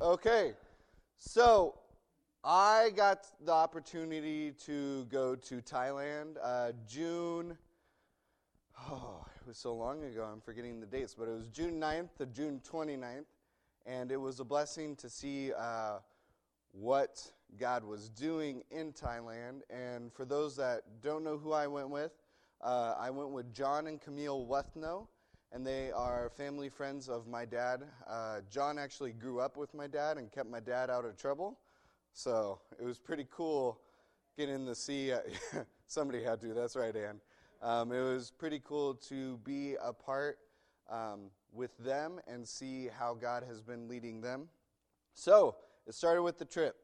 Okay, so I got the opportunity to go to Thailand uh, June. Oh, it was so long ago, I'm forgetting the dates, but it was June 9th to June 29th. And it was a blessing to see uh, what God was doing in Thailand. And for those that don't know who I went with, uh, I went with John and Camille Wethnow, and they are family friends of my dad. Uh, John actually grew up with my dad and kept my dad out of trouble. So it was pretty cool getting to see. Uh, somebody had to, that's right, Ann. Um, it was pretty cool to be a part um, with them and see how God has been leading them. So it started with the trip,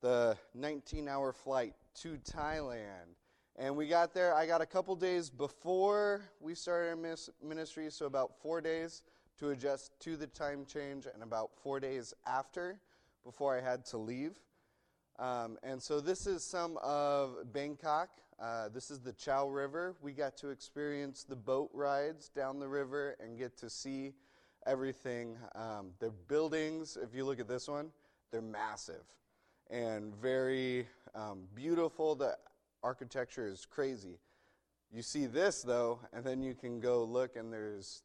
the 19 hour flight to Thailand. And we got there, I got a couple days before we started our ministry, so about four days to adjust to the time change, and about four days after before I had to leave. Um, and so this is some of Bangkok. Uh, this is the Chao River. We got to experience the boat rides down the river and get to see everything. Um, the buildings, if you look at this one, they're massive and very um, beautiful. The architecture is crazy. You see this, though, and then you can go look, and there's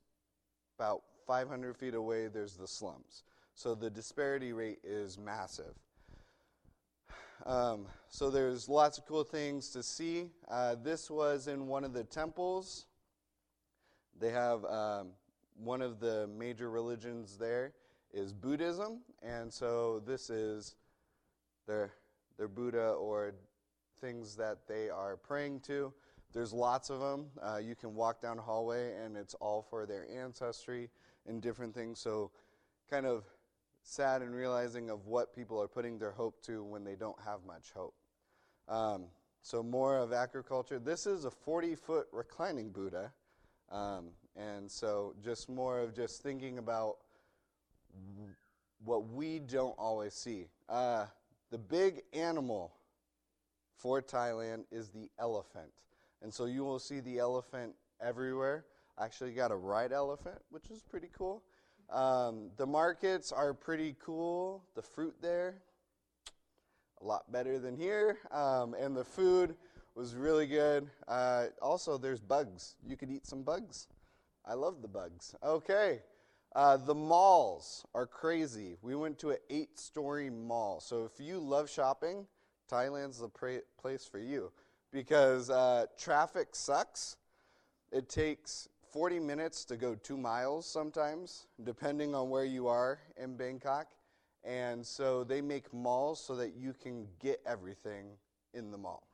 about 500 feet away, there's the slums. So the disparity rate is massive. Um, so there's lots of cool things to see. Uh, this was in one of the temples. They have um, one of the major religions there is Buddhism, and so this is their their Buddha or things that they are praying to. There's lots of them. Uh, you can walk down a hallway, and it's all for their ancestry and different things. So, kind of sad and realizing of what people are putting their hope to when they don't have much hope. Um, so, more of agriculture. This is a 40 foot reclining Buddha. Um, and so, just more of just thinking about what we don't always see. Uh, the big animal for Thailand is the elephant. And so, you will see the elephant everywhere. Actually got a right elephant, which is pretty cool. Um, the markets are pretty cool. The fruit there, a lot better than here. Um, and the food was really good. Uh, also, there's bugs. You could eat some bugs. I love the bugs. Okay. Uh, the malls are crazy. We went to an eight story mall. So if you love shopping, Thailand's the pra- place for you because uh, traffic sucks. It takes 40 minutes to go two miles sometimes, depending on where you are in Bangkok. And so they make malls so that you can get everything in the mall.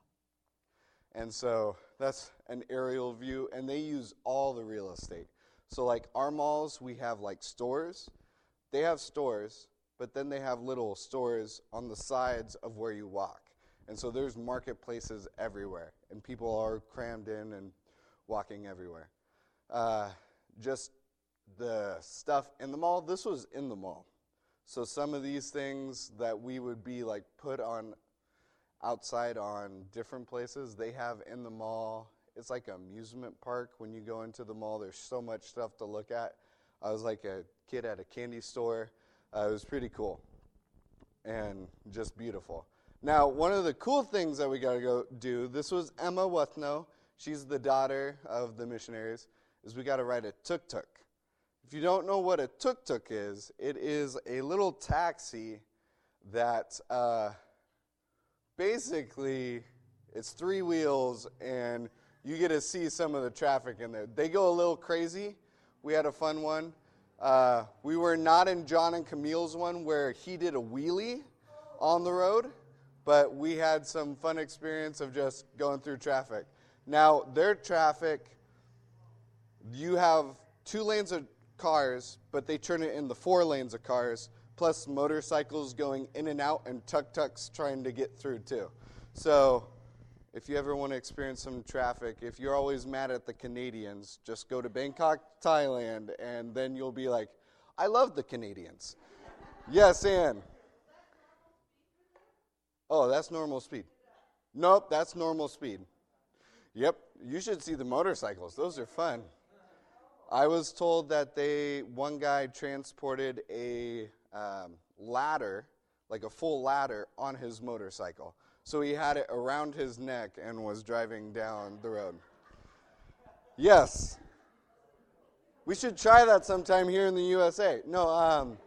And so that's an aerial view, and they use all the real estate. So, like our malls, we have like stores. They have stores, but then they have little stores on the sides of where you walk. And so there's marketplaces everywhere, and people are crammed in and walking everywhere uh, just the stuff in the mall. This was in the mall. So some of these things that we would be like put on outside on different places, they have in the mall. It's like an amusement park when you go into the mall. There's so much stuff to look at. I was like a kid at a candy store. Uh, it was pretty cool and just beautiful. Now, one of the cool things that we got to go do, this was Emma Wethnow. She's the daughter of the missionaries is we got to ride a tuk tuk. If you don't know what a tuk tuk is, it is a little taxi that uh, basically it's three wheels and you get to see some of the traffic in there. They go a little crazy. We had a fun one. Uh, we were not in John and Camille's one where he did a wheelie on the road, but we had some fun experience of just going through traffic. Now, their traffic you have two lanes of cars, but they turn it into four lanes of cars, plus motorcycles going in and out and tuk tuks trying to get through too. So, if you ever want to experience some traffic, if you're always mad at the Canadians, just go to Bangkok, Thailand, and then you'll be like, I love the Canadians. yes, Ann. Oh, that's normal speed. Nope, that's normal speed. Yep, you should see the motorcycles. Those are fun. I was told that they one guy transported a um, ladder, like a full ladder, on his motorcycle. So he had it around his neck and was driving down the road. Yes. We should try that sometime here in the USA. No, um,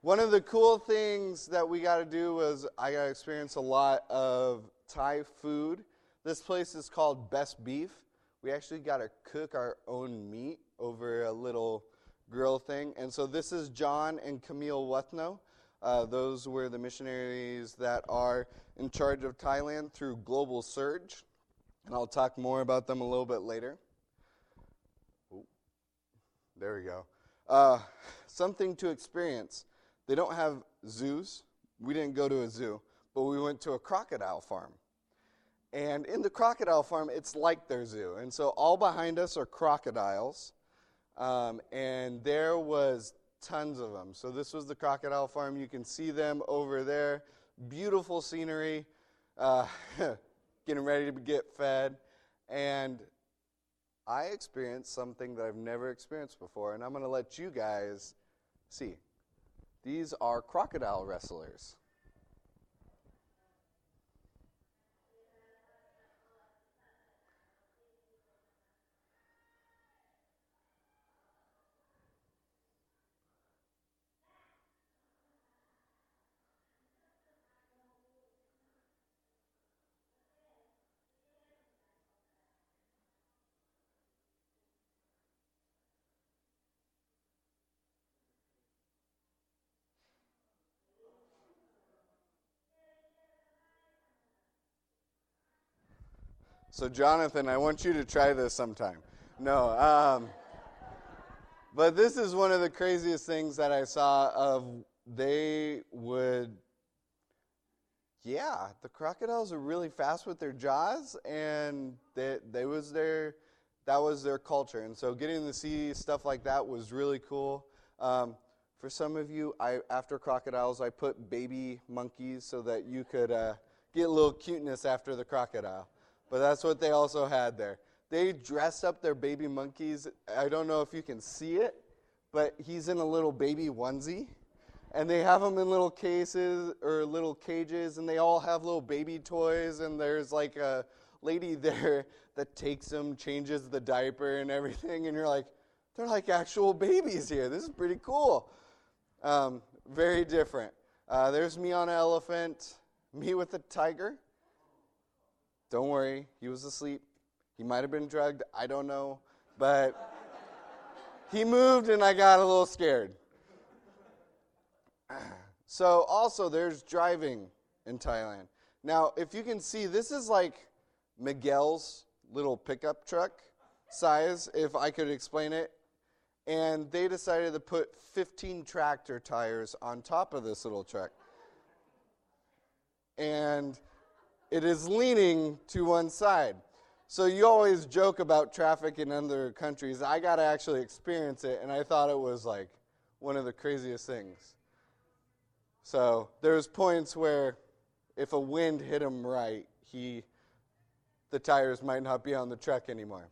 one of the cool things that we got to do was I got to experience a lot of Thai food. This place is called Best Beef. We actually got to cook our own meat over a little grill thing. And so this is John and Camille Wethnow. Uh, those were the missionaries that are in charge of Thailand through Global Surge. And I'll talk more about them a little bit later. Ooh, there we go. Uh, something to experience. They don't have zoos. We didn't go to a zoo, but we went to a crocodile farm. And in the crocodile farm, it's like their zoo. And so all behind us are crocodiles. Um, and there was tons of them. So this was the crocodile farm. You can see them over there. Beautiful scenery. Uh, getting ready to get fed. And I experienced something that I've never experienced before. And I'm going to let you guys see. These are crocodile wrestlers. So, Jonathan, I want you to try this sometime. No. Um, but this is one of the craziest things that I saw of they would yeah, the crocodiles are really fast with their jaws and they they was their that was their culture. And so getting to see stuff like that was really cool. Um, for some of you, I after crocodiles, I put baby monkeys so that you could uh, get a little cuteness after the crocodile. But that's what they also had there. They dress up their baby monkeys. I don't know if you can see it, but he's in a little baby onesie. And they have them in little cases or little cages, and they all have little baby toys. And there's like a lady there that takes them, changes the diaper and everything. And you're like, they're like actual babies here. This is pretty cool. Um, very different. Uh, there's me on an elephant, me with a tiger. Don't worry, he was asleep. He might have been drugged. I don't know. But he moved and I got a little scared. So, also, there's driving in Thailand. Now, if you can see, this is like Miguel's little pickup truck size, if I could explain it. And they decided to put 15 tractor tires on top of this little truck. And it is leaning to one side. So you always joke about traffic in other countries. I got to actually experience it, and I thought it was like one of the craziest things. So there's points where if a wind hit him right, he the tires might not be on the truck anymore.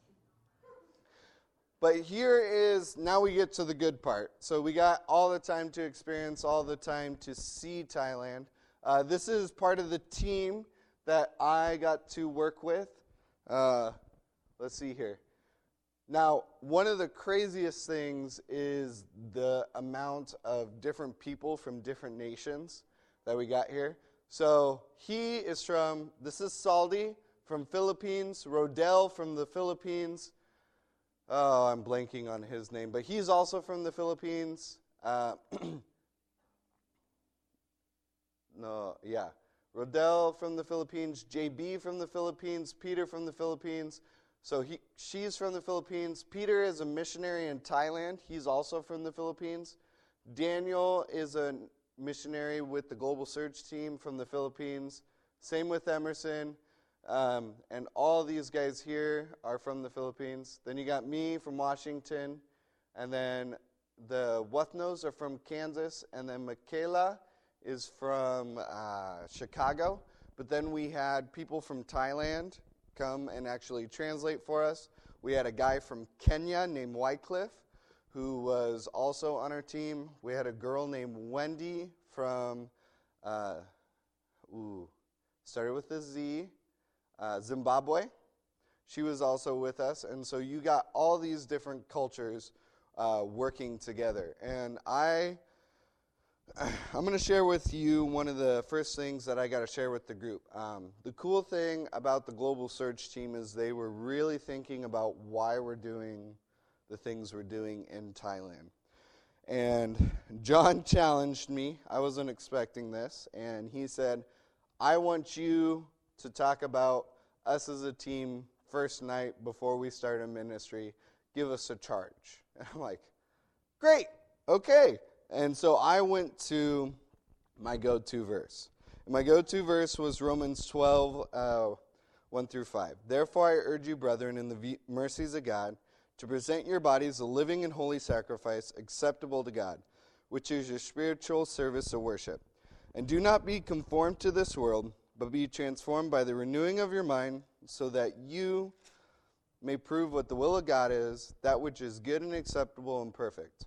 But here is now we get to the good part. So we got all the time to experience, all the time to see Thailand. Uh, this is part of the team that I got to work with. Uh, let's see here. Now, one of the craziest things is the amount of different people from different nations that we got here. So he is from, this is Saldi from Philippines, Rodell from the Philippines. Oh, I'm blanking on his name, but he's also from the Philippines. Uh, no, yeah. Rodell from the Philippines, JB from the Philippines, Peter from the Philippines. So he, she's from the Philippines. Peter is a missionary in Thailand. He's also from the Philippines. Daniel is a missionary with the Global Search team from the Philippines. Same with Emerson. Um, and all these guys here are from the Philippines. Then you got me from Washington. And then the Wethnows are from Kansas. And then Michaela is from uh, Chicago, but then we had people from Thailand come and actually translate for us. We had a guy from Kenya named Wycliffe who was also on our team. We had a girl named Wendy from, uh, ooh, started with a Z, uh, Zimbabwe. She was also with us. And so you got all these different cultures uh, working together. And I I'm going to share with you one of the first things that I got to share with the group. Um, the cool thing about the Global Search team is they were really thinking about why we're doing the things we're doing in Thailand. And John challenged me. I wasn't expecting this. And he said, I want you to talk about us as a team first night before we start a ministry. Give us a charge. And I'm like, great, okay. And so I went to my go to verse. My go to verse was Romans 12, uh, 1 through 5. Therefore, I urge you, brethren, in the v- mercies of God, to present your bodies a living and holy sacrifice acceptable to God, which is your spiritual service of worship. And do not be conformed to this world, but be transformed by the renewing of your mind, so that you may prove what the will of God is, that which is good and acceptable and perfect.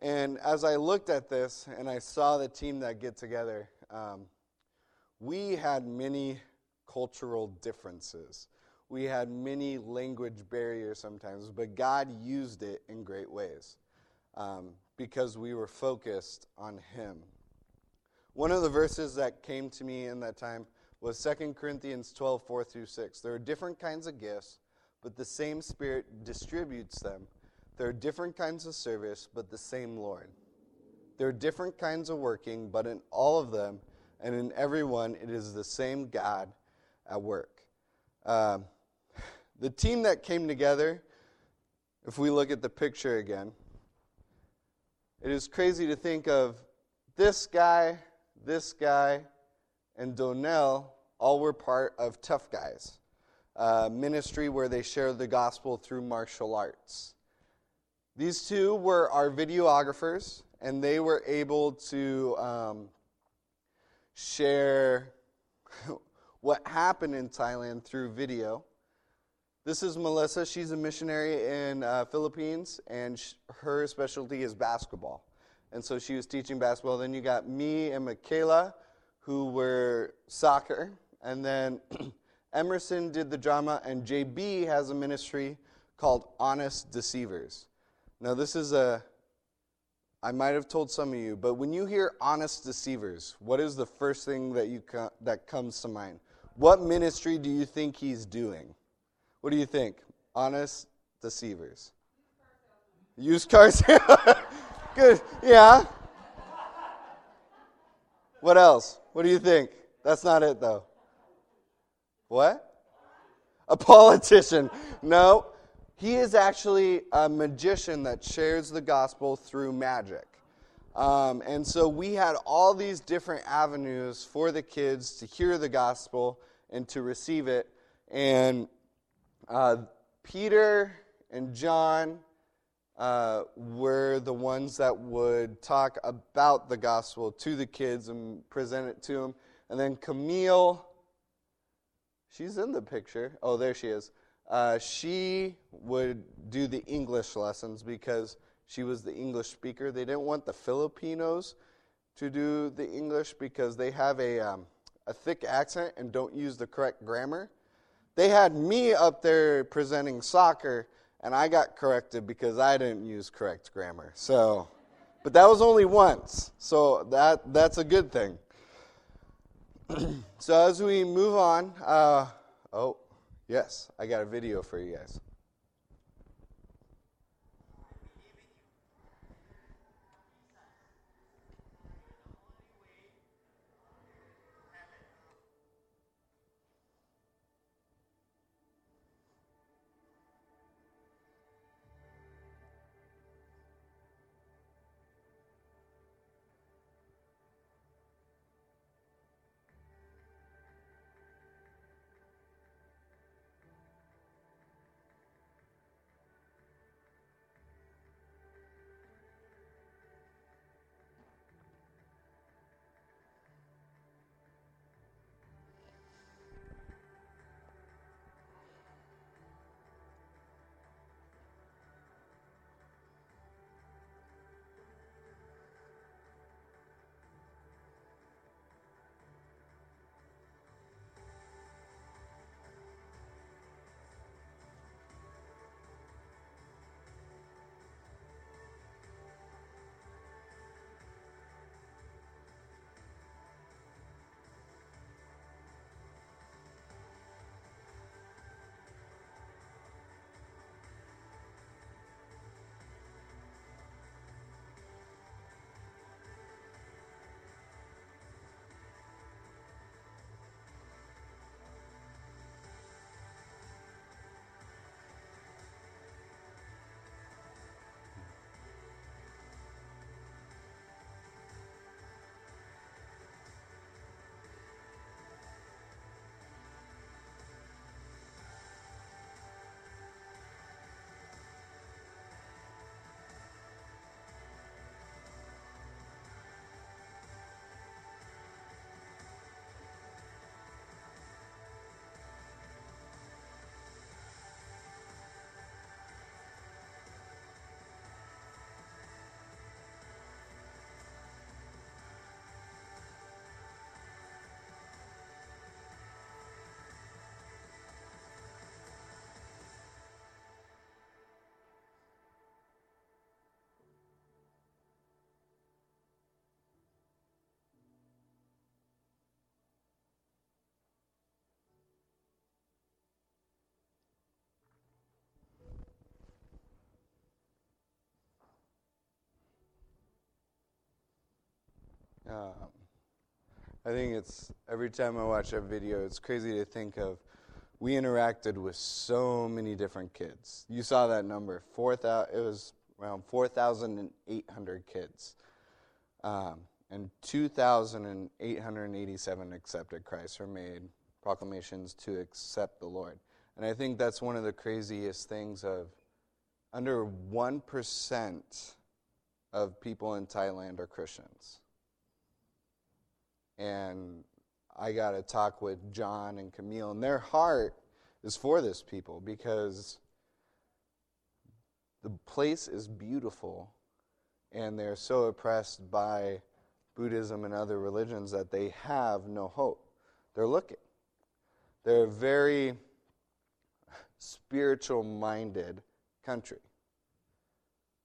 And as I looked at this and I saw the team that get together, um, we had many cultural differences. We had many language barriers sometimes, but God used it in great ways um, because we were focused on Him. One of the verses that came to me in that time was 2 Corinthians 12, 4 through 6. There are different kinds of gifts, but the same Spirit distributes them there are different kinds of service, but the same Lord. There are different kinds of working, but in all of them and in every one, it is the same God at work. Uh, the team that came together, if we look at the picture again, it is crazy to think of this guy, this guy, and Donnell all were part of Tough Guys, a ministry where they share the gospel through martial arts. These two were our videographers, and they were able to um, share what happened in Thailand through video. This is Melissa. She's a missionary in uh, Philippines, and sh- her specialty is basketball. And so she was teaching basketball. Then you got me and Michaela, who were soccer. And then Emerson did the drama, and JB has a ministry called Honest Deceivers. Now, this is a, I might have told some of you, but when you hear honest deceivers, what is the first thing that, you that comes to mind? What ministry do you think he's doing? What do you think? Honest deceivers. Used car cars. Good. Yeah. What else? What do you think? That's not it, though. What? A politician. No. He is actually a magician that shares the gospel through magic. Um, and so we had all these different avenues for the kids to hear the gospel and to receive it. And uh, Peter and John uh, were the ones that would talk about the gospel to the kids and present it to them. And then Camille, she's in the picture. Oh, there she is. Uh, she would do the English lessons because she was the English speaker. They didn't want the Filipinos to do the English because they have a, um, a thick accent and don't use the correct grammar. They had me up there presenting soccer, and I got corrected because I didn't use correct grammar. So, but that was only once, so that that's a good thing. so as we move on, uh, oh, Yes, I got a video for you guys. Um, I think it's every time I watch that video, it's crazy to think of. We interacted with so many different kids. You saw that number, four thousand. It was around four thousand eight hundred kids, um, and two thousand eight hundred eighty-seven accepted Christ or made proclamations to accept the Lord. And I think that's one of the craziest things of under one percent of people in Thailand are Christians and I got to talk with John and Camille, and their heart is for this people because the place is beautiful, and they're so oppressed by Buddhism and other religions that they have no hope. They're looking. They're a very spiritual minded country.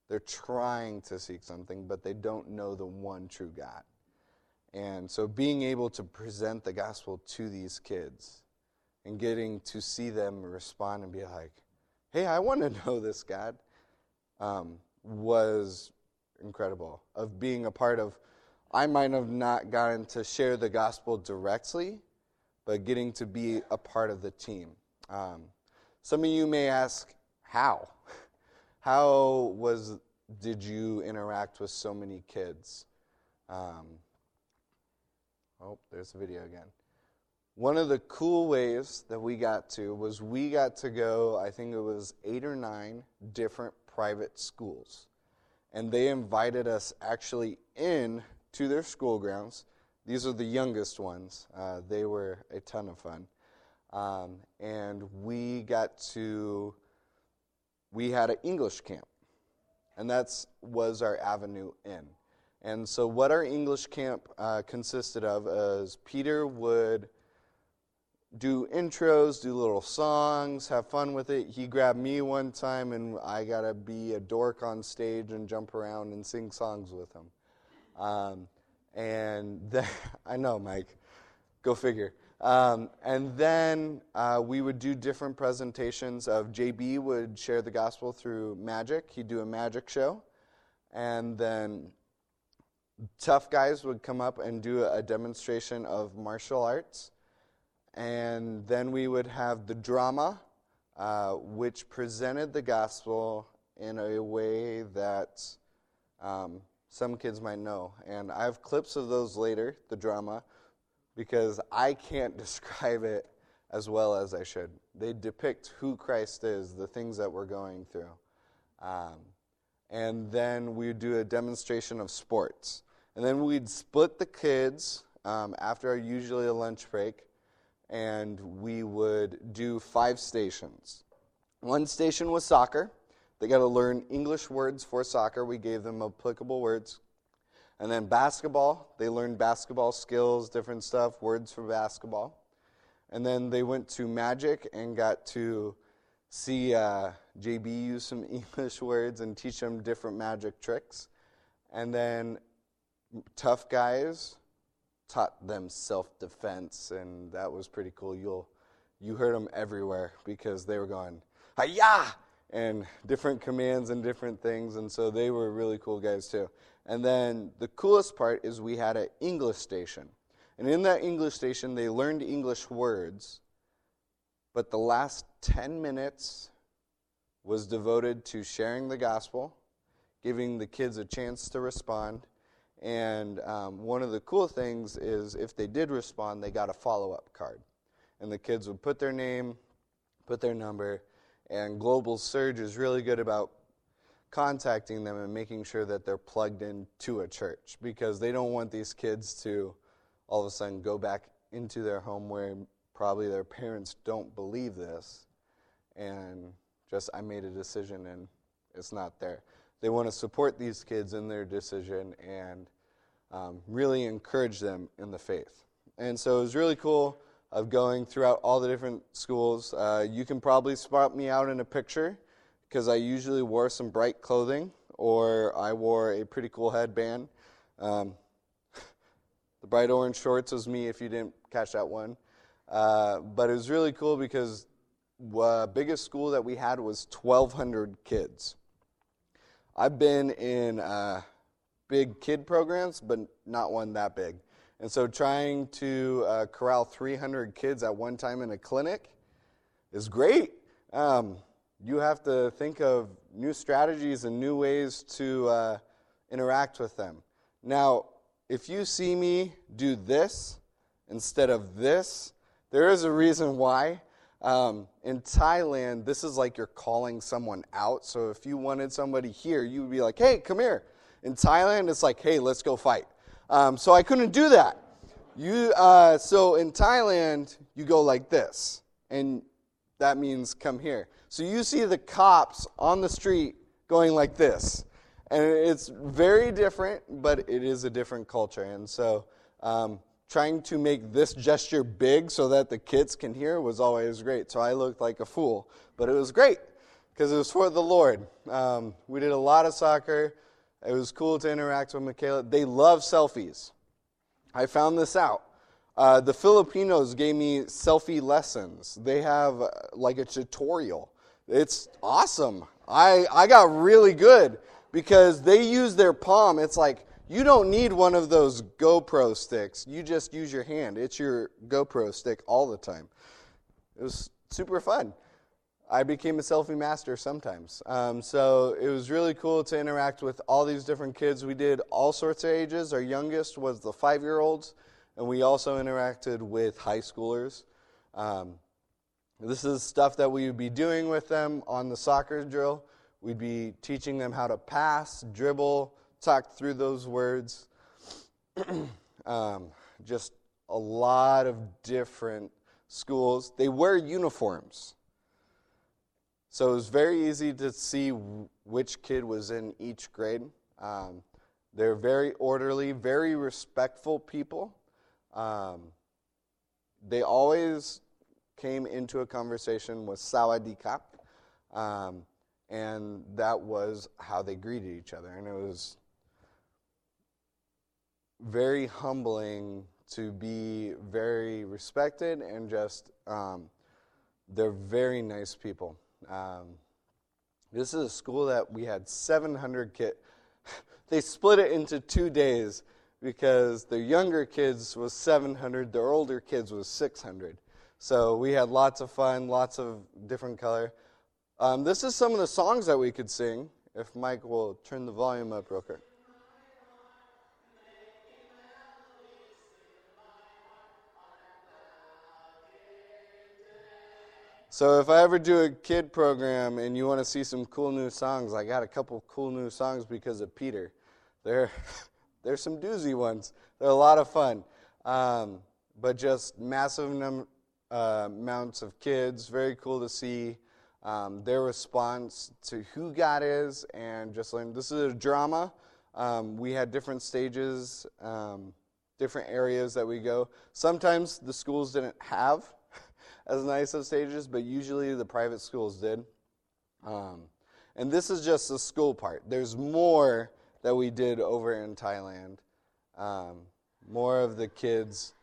They're trying to seek something, but they don't know the one true God. And so being able to present the gospel to these kids and getting to see them respond and be like, hey, I want to know this God, um, was incredible. Of being a part of, I might have not gotten to share the gospel directly, but getting to be a part of the team. Um, some of you may ask, how? How was did you interact with so many kids? Um, Oh, there's the video again. One of the cool ways that we got to was we got to go, I think it was eight or nine different private schools. And they invited us actually in to their school grounds. These are the youngest ones. Uh, they were a ton of fun. Um, and we got to, we had an English camp. And that was our avenue in. And so, what our English camp uh, consisted of is Peter would do intros, do little songs, have fun with it. He grabbed me one time, and I got to be a dork on stage and jump around and sing songs with him. Um, and then, I know, Mike, go figure. Um, and then uh, we would do different presentations of JB would share the gospel through magic. He'd do a magic show. And then tough guys would come up and do a demonstration of martial arts. And then we would have the drama, uh, which presented the gospel in a way that um, some kids might know. And I have clips of those later, the drama, because I can't describe it as well as I should. They depict who Christ is, the things that we're going through. Um, and then we do a demonstration of sports. And then we'd split the kids um, after usually a lunch break, and we would do five stations. One station was soccer. They got to learn English words for soccer. We gave them applicable words. And then basketball, they learned basketball skills, different stuff, words for basketball. And then they went to magic and got to see uh, JB use some English words and teach them different magic tricks. And then tough guys taught them self-defense, and that was pretty cool. You'll you heard them everywhere because they were going hiya and different commands and different things, and so they were really cool guys too. And then the coolest part is we had an English station, and in that English station they learned English words, but the last ten minutes was devoted to sharing the gospel, giving the kids a chance to respond and um, one of the cool things is if they did respond, they got a follow up card. And the kids would put their name, put their number, and Global Surge is really good about contacting them and making sure that they're plugged into a church because they don't want these kids to all of a sudden go back into their home where probably their parents don't believe this and just I made a decision and it's not there. They want to support these kids in their decision and um, really encourage them in the faith. And so it was really cool of going throughout all the different schools. Uh, you can probably spot me out in a picture because I usually wore some bright clothing or I wore a pretty cool headband. Um, the bright orange shorts was me if you didn't catch that one. Uh, but it was really cool because the uh, biggest school that we had was 1,200 kids. I've been in uh, big kid programs, but not one that big. And so trying to uh, corral 300 kids at one time in a clinic is great. Um, you have to think of new strategies and new ways to uh, interact with them. Now, if you see me do this instead of this, there is a reason why. Um, in Thailand, this is like you're calling someone out. So if you wanted somebody here, you would be like, hey, come here. In Thailand, it's like, hey, let's go fight. Um, so I couldn't do that. You, uh, so in Thailand, you go like this, and that means come here. So you see the cops on the street going like this. And it's very different, but it is a different culture. And so um, trying to make this gesture big so that the kids can hear was always great. So I looked like a fool, but it was great because it was for the Lord. Um, we did a lot of soccer. It was cool to interact with Michaela. They love selfies. I found this out. Uh, the Filipinos gave me selfie lessons. They have uh, like a tutorial. It's awesome. I, I got really good because they use their palm. It's like you don't need one of those GoPro sticks. You just use your hand. It's your GoPro stick all the time. It was super fun. I became a selfie master sometimes. Um, so it was really cool to interact with all these different kids. We did all sorts of ages. Our youngest was the five year olds, and we also interacted with high schoolers. Um, this is stuff that we would be doing with them on the soccer drill. We'd be teaching them how to pass, dribble, talk through those words. um, just a lot of different schools. They wear uniforms. So it was very easy to see which kid was in each grade. Um, they're very orderly, very respectful people. Um, they always came into a conversation with Sawadee Um, and that was how they greeted each other. And it was very humbling to be very respected and just um, they're very nice people. Um, this is a school that we had 700 kids. they split it into two days because their younger kids was 700, their older kids was 600. So we had lots of fun, lots of different color. Um, this is some of the songs that we could sing. If Mike will turn the volume up real quick. So if I ever do a kid program and you want to see some cool new songs, I got a couple cool new songs because of Peter. They're there's some doozy ones. They're a lot of fun, um, but just massive num- uh, amounts of kids. Very cool to see um, their response to who God is and just learn. This is a drama. Um, we had different stages, um, different areas that we go. Sometimes the schools didn't have as nice of stages, but usually the private schools did. Um, and this is just the school part. There's more that we did over in Thailand. Um, more of the kids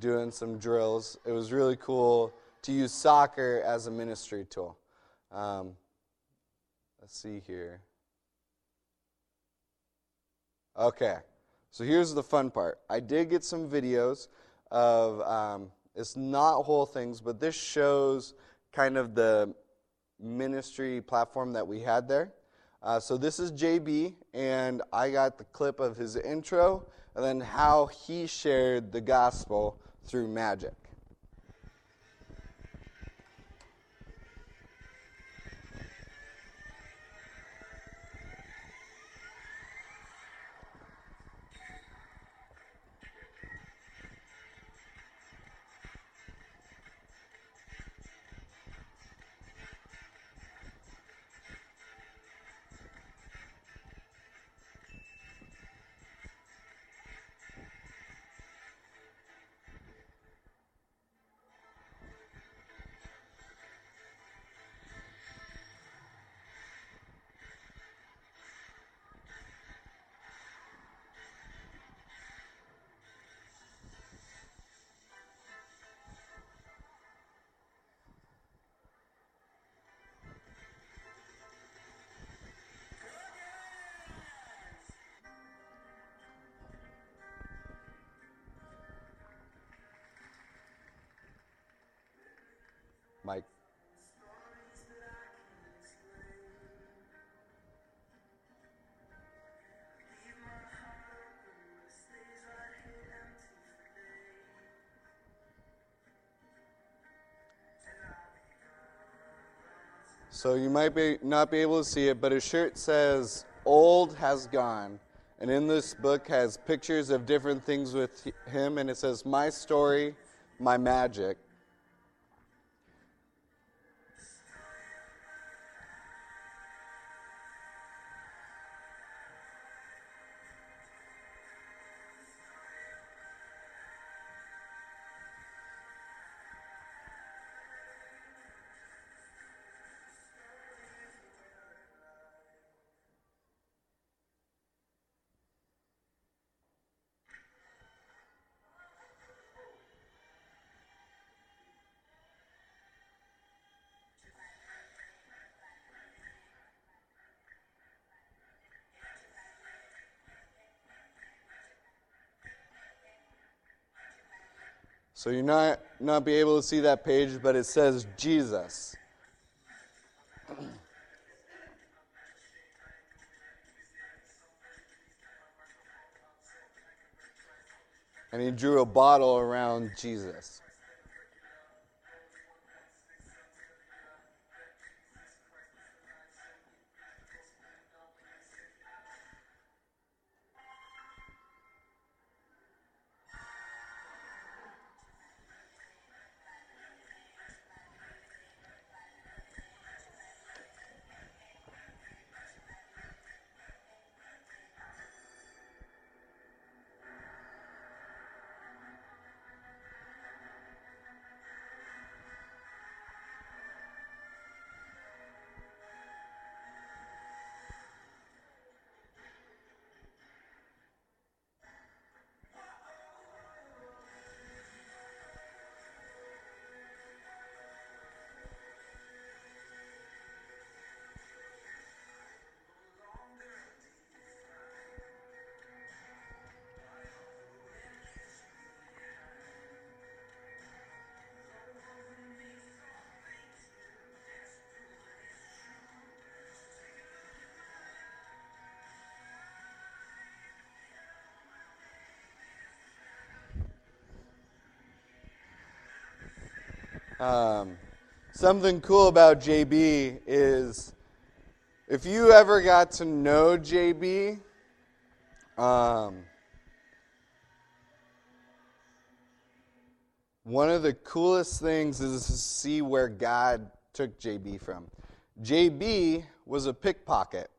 doing some drills. It was really cool to use soccer as a ministry tool. Um, let's see here. Okay, so here's the fun part. I did get some videos of um, it's not whole things, but this shows kind of the ministry platform that we had there. Uh, so this is JB, and I got the clip of his intro and then how he shared the gospel through magic. So you might be not be able to see it, but his shirt says "Old has gone," and in this book has pictures of different things with him, and it says "My story, my magic." So you're not not be able to see that page, but it says Jesus. and he drew a bottle around Jesus. Um, something cool about JB is if you ever got to know JB, um, one of the coolest things is to see where God took JB from. JB was a pickpocket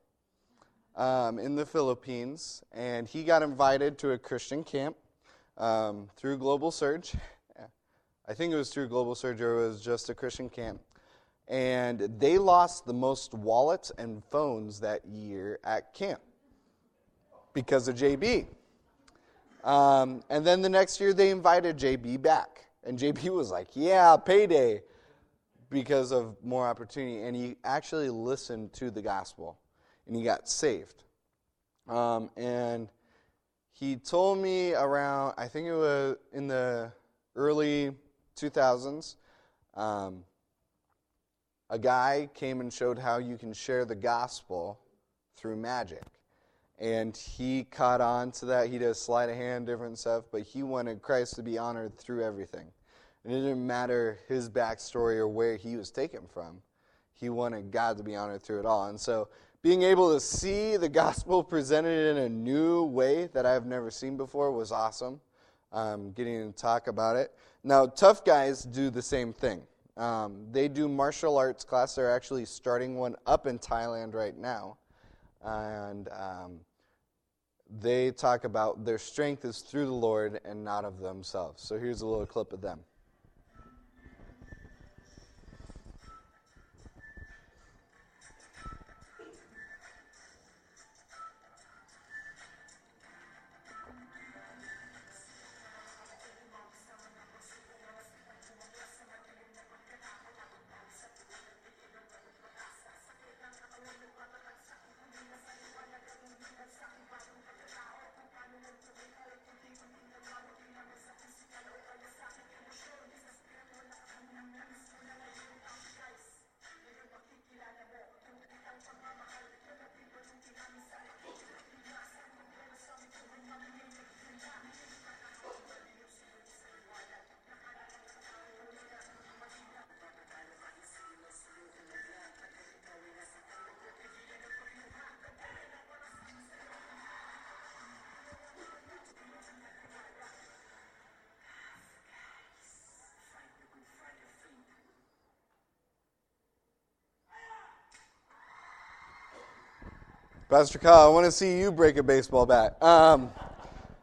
um, in the Philippines, and he got invited to a Christian camp um, through Global Surge. I think it was through Global Surge or it was just a Christian camp. And they lost the most wallets and phones that year at camp because of JB. Um, and then the next year they invited JB back. And JB was like, yeah, payday because of more opportunity. And he actually listened to the gospel and he got saved. Um, and he told me around, I think it was in the early 2000s, um, a guy came and showed how you can share the gospel through magic. And he caught on to that. He does sleight of hand, different stuff, but he wanted Christ to be honored through everything. And it didn't matter his backstory or where he was taken from. He wanted God to be honored through it all. And so being able to see the gospel presented in a new way that I've never seen before was awesome. Um, getting to talk about it. Now, tough guys do the same thing. Um, they do martial arts class. They're actually starting one up in Thailand right now. And um, they talk about their strength is through the Lord and not of themselves. So here's a little clip of them. Pastor Kyle, I want to see you break a baseball bat. Um,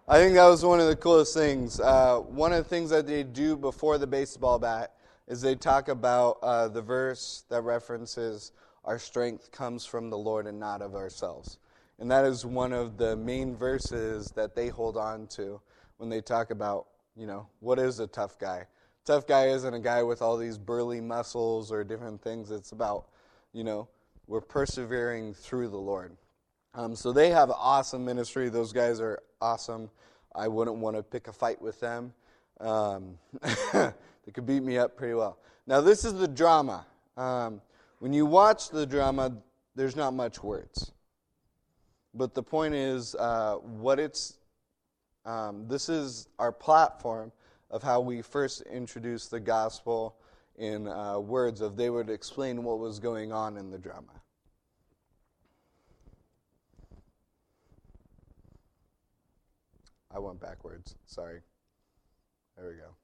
I think that was one of the coolest things. Uh, one of the things that they do before the baseball bat is they talk about uh, the verse that references our strength comes from the Lord and not of ourselves. And that is one of the main verses that they hold on to when they talk about, you know, what is a tough guy? Tough guy isn't a guy with all these burly muscles or different things. It's about, you know, we're persevering through the Lord. Um, so they have an awesome ministry. Those guys are awesome. I wouldn't want to pick a fight with them. Um, they could beat me up pretty well. Now, this is the drama. Um, when you watch the drama, there's not much words. But the point is, uh, what it's, um, this is our platform of how we first introduced the gospel in uh, words of they would explain what was going on in the drama. I went backwards. Sorry. There we go.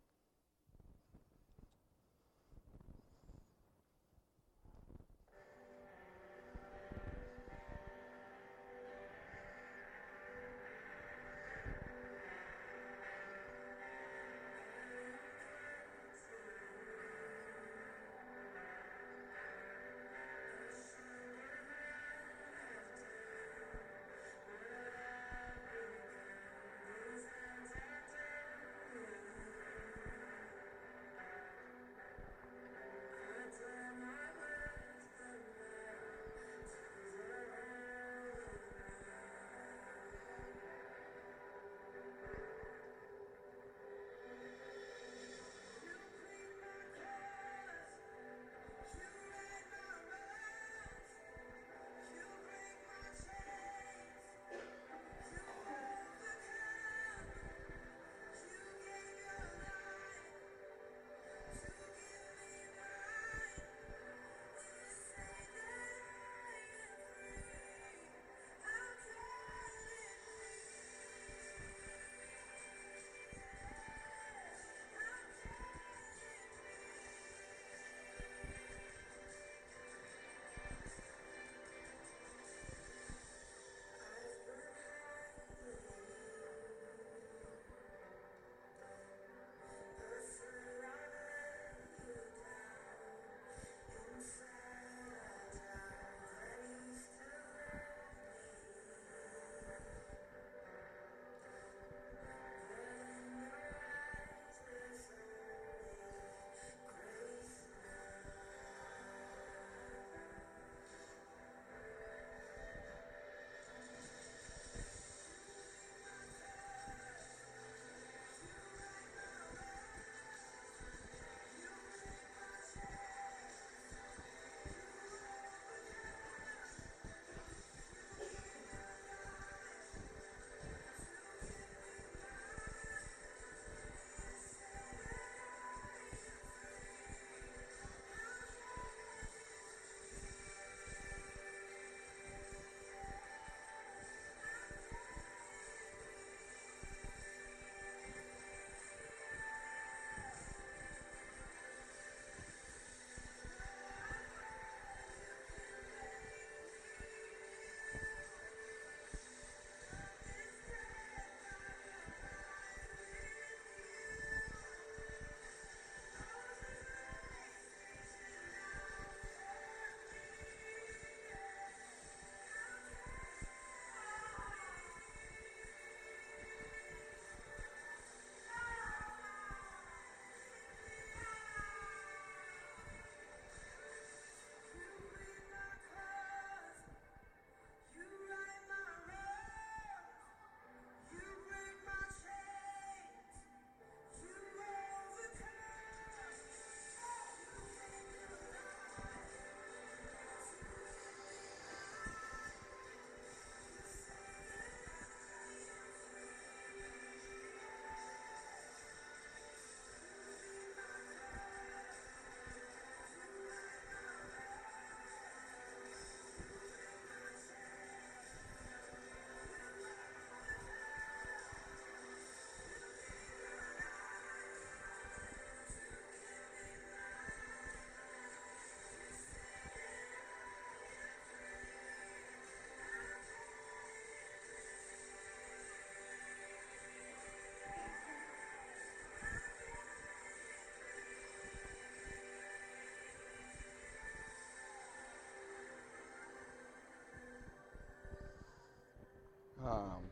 Um,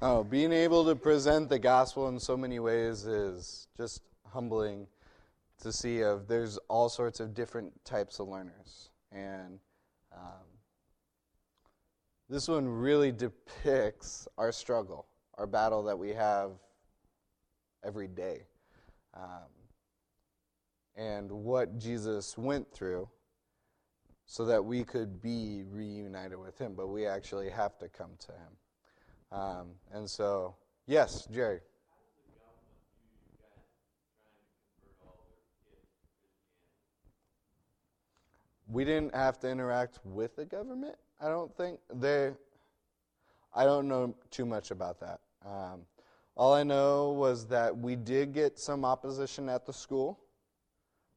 oh, being able to present the gospel in so many ways is just humbling to see of there's all sorts of different types of learners. And um, this one really depicts our struggle our battle that we have every day. Um, and what jesus went through so that we could be reunited with him but we actually have to come to him um, and so, yes, Jerry. We didn't have to interact with the government. I don't think they. I don't know too much about that. Um, all I know was that we did get some opposition at the school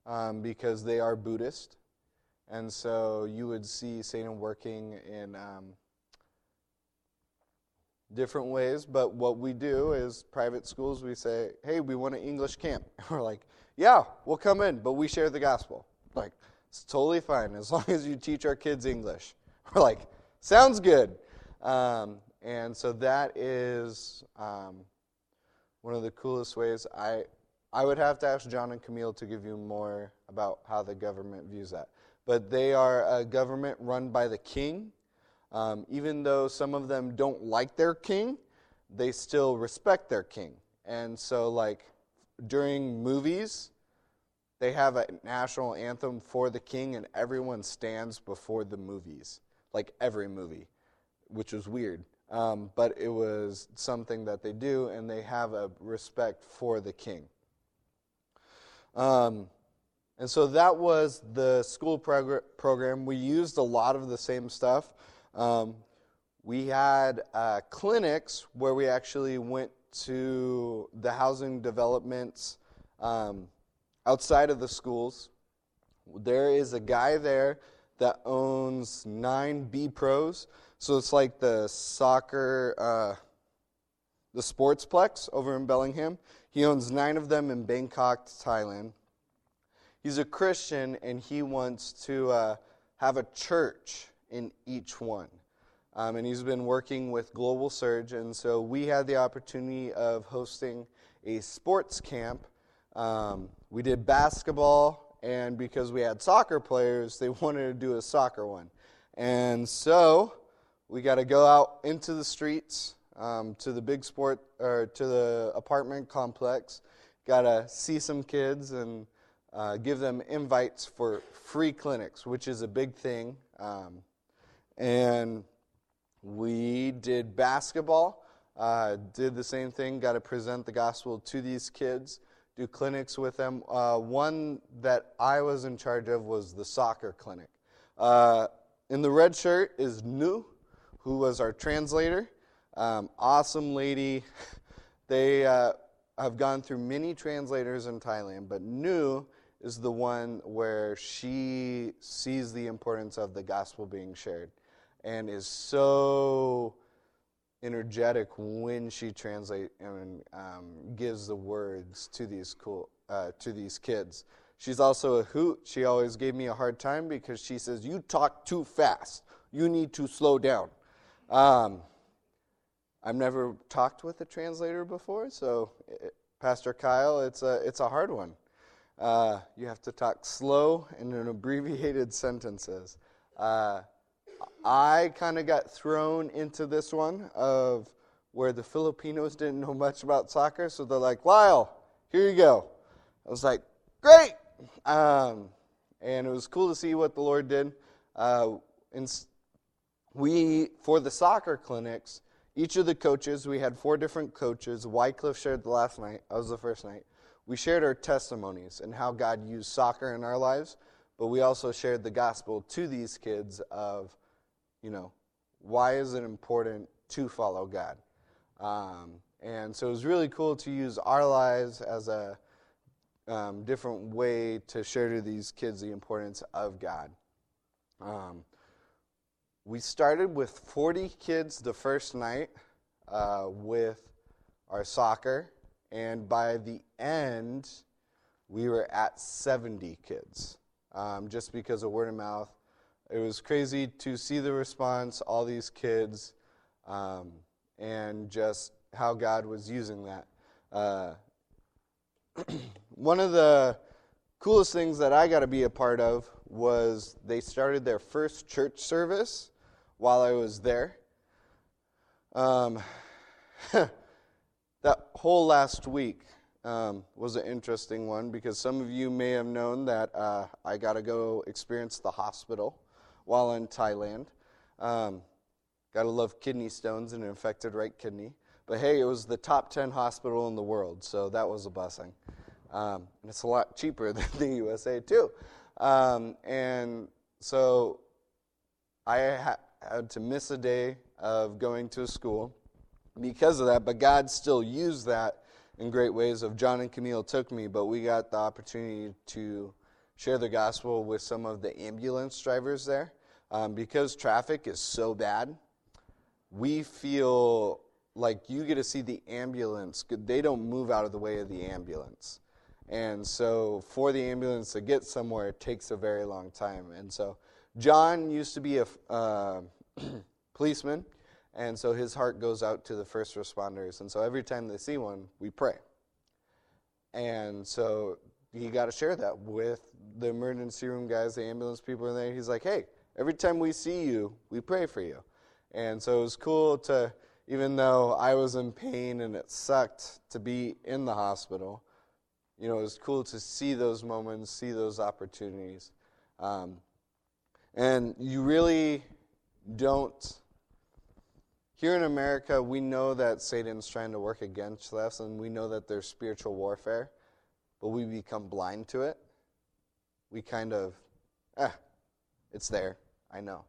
um, because they are Buddhist, and so you would see Satan working in um, different ways, but what we do is private schools, we say, hey, we want an English camp. We're like, yeah, we'll come in, but we share the gospel. Like, it's totally fine as long as you teach our kids English. We're like, sounds good. Um, and so that is um, one of the coolest ways. I, I would have to ask John and Camille to give you more about how the government views that. But they are a government run by the king um, even though some of them don't like their king, they still respect their king. And so, like, during movies, they have a national anthem for the king, and everyone stands before the movies, like every movie, which was weird. Um, but it was something that they do, and they have a respect for the king. Um, and so that was the school prog- program. We used a lot of the same stuff. Um, we had uh, clinics where we actually went to the housing developments um, outside of the schools. There is a guy there that owns nine B pros. So it's like the soccer, uh, the Sportsplex over in Bellingham. He owns nine of them in Bangkok, Thailand. He's a Christian and he wants to uh, have a church in each one. Um, and he's been working with Global Surge, and so we had the opportunity of hosting a sports camp. Um, we did basketball, and because we had soccer players, they wanted to do a soccer one. And so we got to go out into the streets um, to the big sport or to the apartment complex. Got to see some kids and uh, give them invites for free clinics, which is a big thing. Um, and we did basketball, uh, did the same thing, got to present the gospel to these kids, do clinics with them. Uh, one that I was in charge of was the soccer clinic. Uh, in the red shirt is Nu, who was our translator. Um, awesome lady. They uh, have gone through many translators in Thailand, but Nu is the one where she sees the importance of the gospel being shared and is so energetic when she translates and um, gives the words to these cool uh, to these kids. She's also a hoot. She always gave me a hard time because she says, "You talk too fast. You need to slow down." Um, I've never talked with a translator before, so it, Pastor Kyle, it's a it's a hard one. Uh, you have to talk slow and in abbreviated sentences. Uh, I kind of got thrown into this one of where the Filipinos didn't know much about soccer, so they're like, Lyle, here you go. I was like, great! Um, and it was cool to see what the Lord did. Uh, and we, for the soccer clinics, each of the coaches, we had four different coaches. Wycliffe shared the last night, I was the first night. We shared our testimonies and how God used soccer in our lives, but we also shared the gospel to these kids of you know, why is it important to follow God? Um, and so it was really cool to use our lives as a um, different way to share to these kids the importance of God. Um, we started with 40 kids the first night uh, with our soccer, and by the end, we were at 70 kids um, just because of word of mouth it was crazy to see the response, all these kids. Um, and just how God was using that. Uh, one of the coolest things that I got to be a part of was they started their first church service while I was there. Um, that whole last week um, was an interesting one because some of you may have known that uh, I got to go experience the hospital while in Thailand. Um, got to love kidney stones and an infected right kidney. But hey, it was the top 10 hospital in the world, so that was a blessing. Um, and it's a lot cheaper than the USA, too. Um, and so I ha- had to miss a day of going to school because of that, but God still used that in great ways. Of John and Camille took me, but we got the opportunity to share the gospel with some of the ambulance drivers there. Um, because traffic is so bad, we feel like you get to see the ambulance. They don't move out of the way of the ambulance. And so for the ambulance to get somewhere, it takes a very long time. And so John used to be a uh, policeman, and so his heart goes out to the first responders. And so every time they see one, we pray. And so he got to share that with the emergency room guys, the ambulance people in there. He's like, hey, every time we see you, we pray for you. And so it was cool to, even though I was in pain and it sucked to be in the hospital, you know, it was cool to see those moments, see those opportunities. Um, and you really don't. Here in America, we know that Satan's trying to work against us, and we know that there's spiritual warfare, but we become blind to it. We kind of, eh, it's there, I know.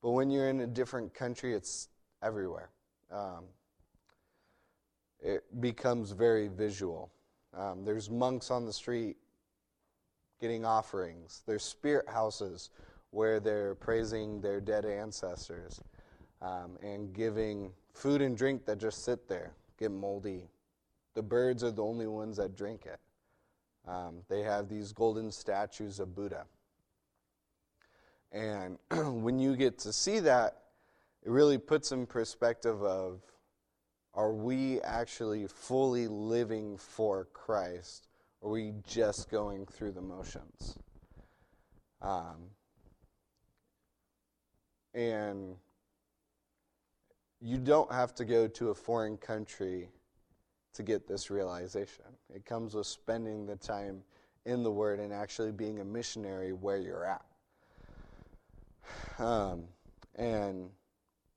But when you're in a different country, it's everywhere. Um, it becomes very visual. Um, there's monks on the street getting offerings. There's spirit houses where they're praising their dead ancestors um, and giving food and drink that just sit there, get moldy. The birds are the only ones that drink it. Um, they have these golden statues of Buddha. And when you get to see that, it really puts in perspective of are we actually fully living for Christ? Or are we just going through the motions? Um, and you don't have to go to a foreign country to get this realization. It comes with spending the time in the Word and actually being a missionary where you're at. Um, and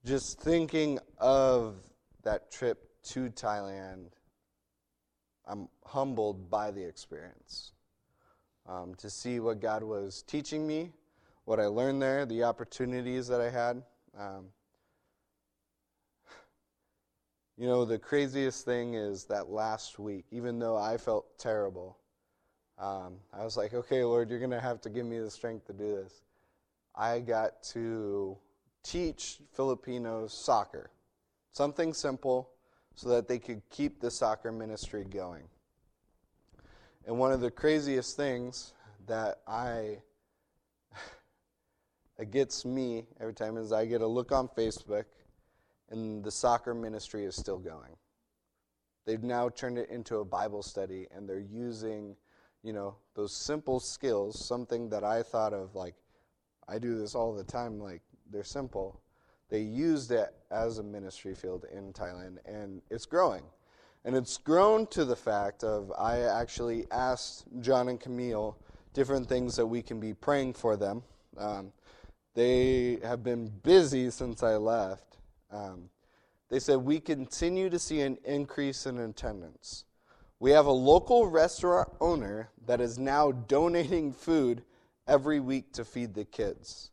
just thinking of that trip to Thailand, I'm humbled by the experience. Um, to see what God was teaching me, what I learned there, the opportunities that I had. Um, you know, the craziest thing is that last week, even though I felt terrible, um, I was like, okay, Lord, you're going to have to give me the strength to do this. I got to teach Filipinos soccer. Something simple so that they could keep the soccer ministry going. And one of the craziest things that I gets me every time is I get a look on Facebook and the soccer ministry is still going. They've now turned it into a Bible study and they're using, you know, those simple skills, something that I thought of like I do this all the time like they're simple they used it as a ministry field in Thailand, and it's growing. And it's grown to the fact of I actually asked John and Camille different things that we can be praying for them. Um, they have been busy since I left. Um, they said we continue to see an increase in attendance. We have a local restaurant owner that is now donating food every week to feed the kids.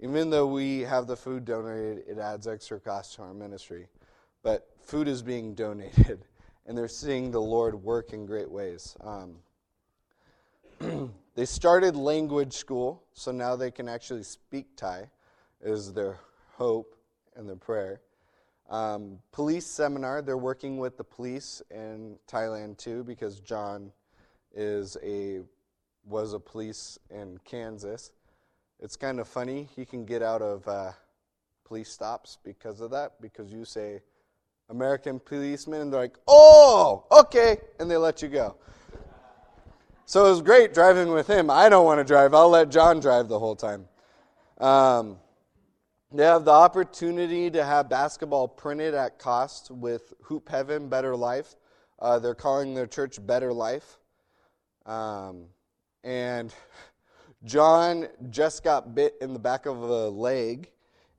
Even though we have the food donated, it adds extra cost to our ministry. But food is being donated, and they're seeing the Lord work in great ways. Um, they started language school, so now they can actually speak Thai, is their hope and their prayer. Um, police seminar, they're working with the police in Thailand too, because John is a was a police in Kansas. It's kind of funny. He can get out of uh, police stops because of that, because you say, American policemen, and they're like, "Oh, okay," and they let you go. So it was great driving with him. I don't want to drive. I'll let John drive the whole time. Um, they have the opportunity to have basketball printed at cost with Hoop Heaven Better Life. Uh, they're calling their church Better Life. Um, and John just got bit in the back of a leg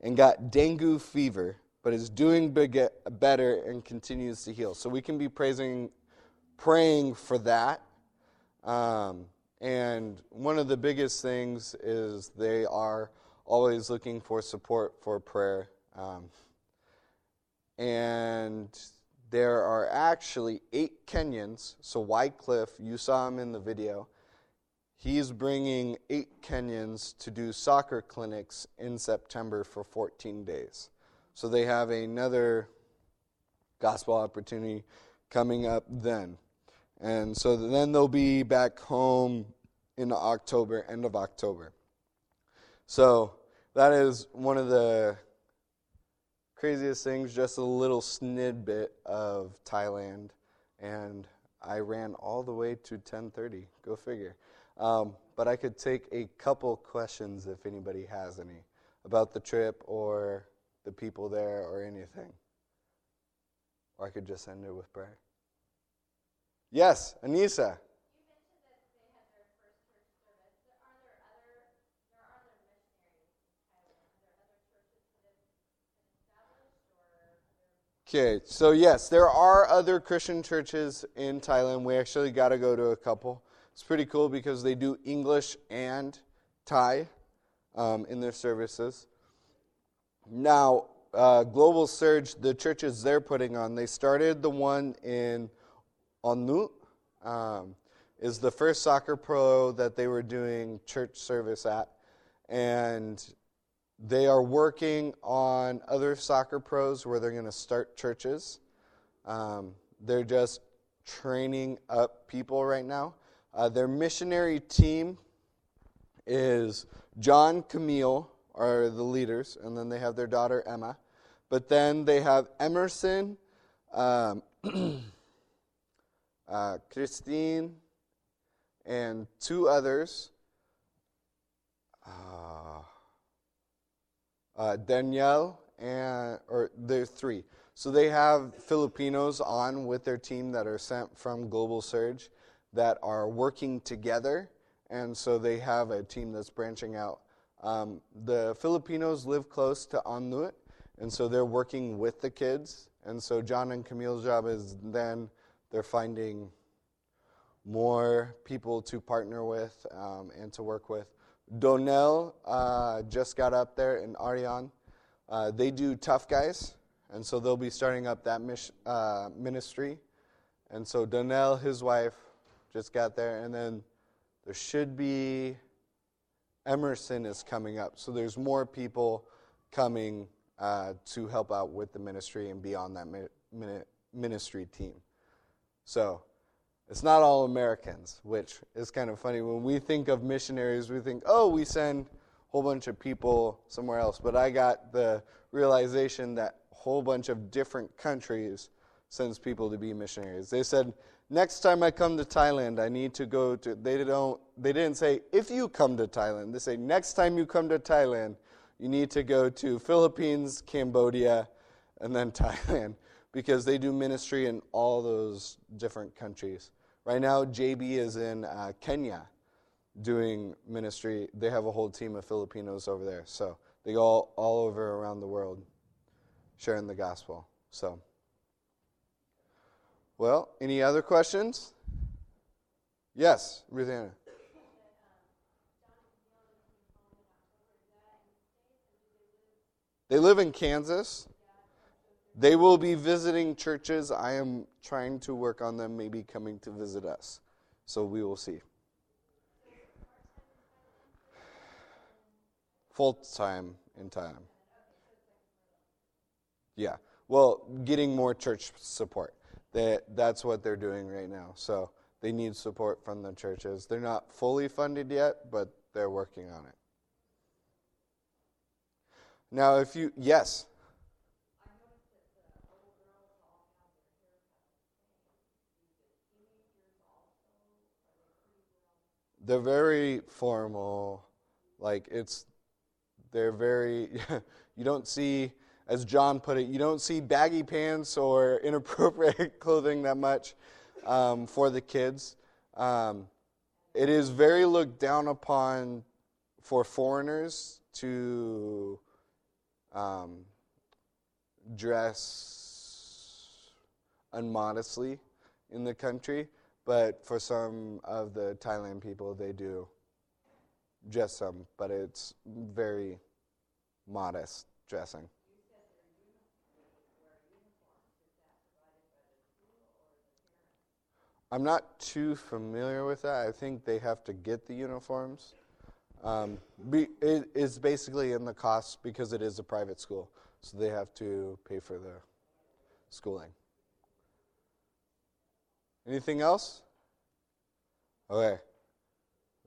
and got dengue fever, but is doing better and continues to heal. So we can be praising, praying for that. Um, and one of the biggest things is they are always looking for support for prayer. Um, and there are actually eight Kenyans. So, Wycliffe, you saw him in the video. He's bringing eight Kenyans to do soccer clinics in September for 14 days. So, they have another gospel opportunity coming up then. And so then they'll be back home in October, end of October. So that is one of the craziest things, just a little snippet of Thailand. And I ran all the way to 10:30. Go figure. Um, but I could take a couple questions if anybody has any about the trip or the people there or anything. Or I could just end it with prayer. Yes, Anissa. Okay, so yes, there are other Christian churches in Thailand. We actually got to go to a couple. It's pretty cool because they do English and Thai um, in their services. Now, uh, Global Surge, the churches they're putting on, they started the one in Onut, um, is the first soccer pro that they were doing church service at. And they are working on other soccer pros where they're going to start churches. Um, they're just training up people right now. Uh, their missionary team is John Camille are the leaders, and then they have their daughter Emma. But then they have Emerson, um, uh, Christine, and two others. Uh, Danielle, and or there are three. So they have Filipinos on with their team that are sent from Global Surge that are working together, and so they have a team that's branching out. Um, the Filipinos live close to Onut, and so they're working with the kids. And so John and Camille's job is then they're finding more people to partner with um, and to work with. Donnell uh, just got up there in Ariane. Uh, they do Tough Guys, and so they'll be starting up that mis- uh, ministry. And so Donnell, his wife, just got there, and then there should be Emerson is coming up. So there's more people coming uh, to help out with the ministry and be on that mi- ministry team. So it's not all Americans, which is kind of funny. When we think of missionaries, we think, oh, we send a whole bunch of people somewhere else. But I got the realization that a whole bunch of different countries sends people to be missionaries. They said, next time I come to Thailand, I need to go to. They don't. They didn't say if you come to Thailand. They say next time you come to Thailand, you need to go to Philippines, Cambodia, and then Thailand because they do ministry in all those different countries. Right now, JB is in uh, Kenya doing ministry. They have a whole team of Filipinos over there. So they go all, all over around the world sharing the gospel. So, well, any other questions? Yes, Ruthanna. They live in Kansas. They will be visiting churches. I am trying to work on them maybe coming to visit us. So we will see. Full time in time. Yeah. Well, getting more church support. That that's what they're doing right now. So they need support from the churches. They're not fully funded yet, but they're working on it. Now, if you yes, they're very formal. Like it's, they're very. you don't see, as John put it, you don't see baggy pants or inappropriate clothing that much um, for the kids. Um, it is very looked down upon for foreigners to um, dress unmodestly in the country, but for some of the Thailand people, they do Just some, but it's very modest dressing. I'm not too familiar with that. I think they have to get the uniforms. Um, be, it is basically in the cost because it is a private school, so they have to pay for the schooling. Anything else? Okay.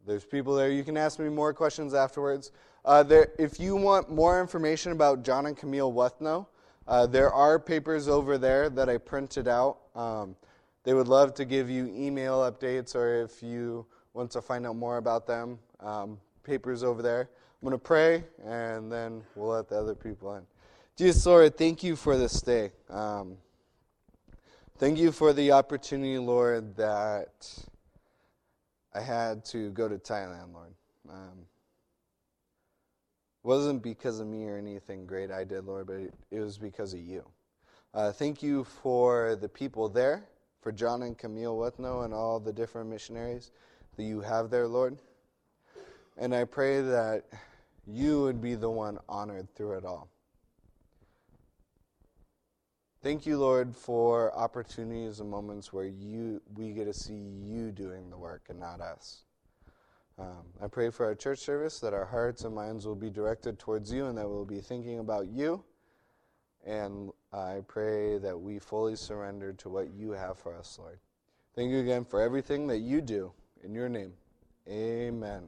There's people there. You can ask me more questions afterwards. Uh, there, if you want more information about John and Camille Wethnow, uh, there are papers over there that I printed out. Um, they would love to give you email updates, or if you want to find out more about them, um, papers over there. I'm going to pray, and then we'll let the other people in. Jesus, Lord, thank you for this day. Um, thank you for the opportunity, Lord, that I had to go to Thailand, Lord. Um, wasn't because of me or anything great I did, Lord, but it, was because of you. Uh, thank you for the people there, for John and Camille Wethnow and all the different missionaries that you have there, Lord. And I pray that you would be the one honored through it all. Thank you, Lord, for opportunities and moments where you we get to see you doing the work and not us. Um, I pray for our church service that our hearts and minds will be directed towards you and that we'll be thinking about you. And I pray that we fully surrender to what you have for us, Lord. Thank you again for everything that you do. In your name, amen.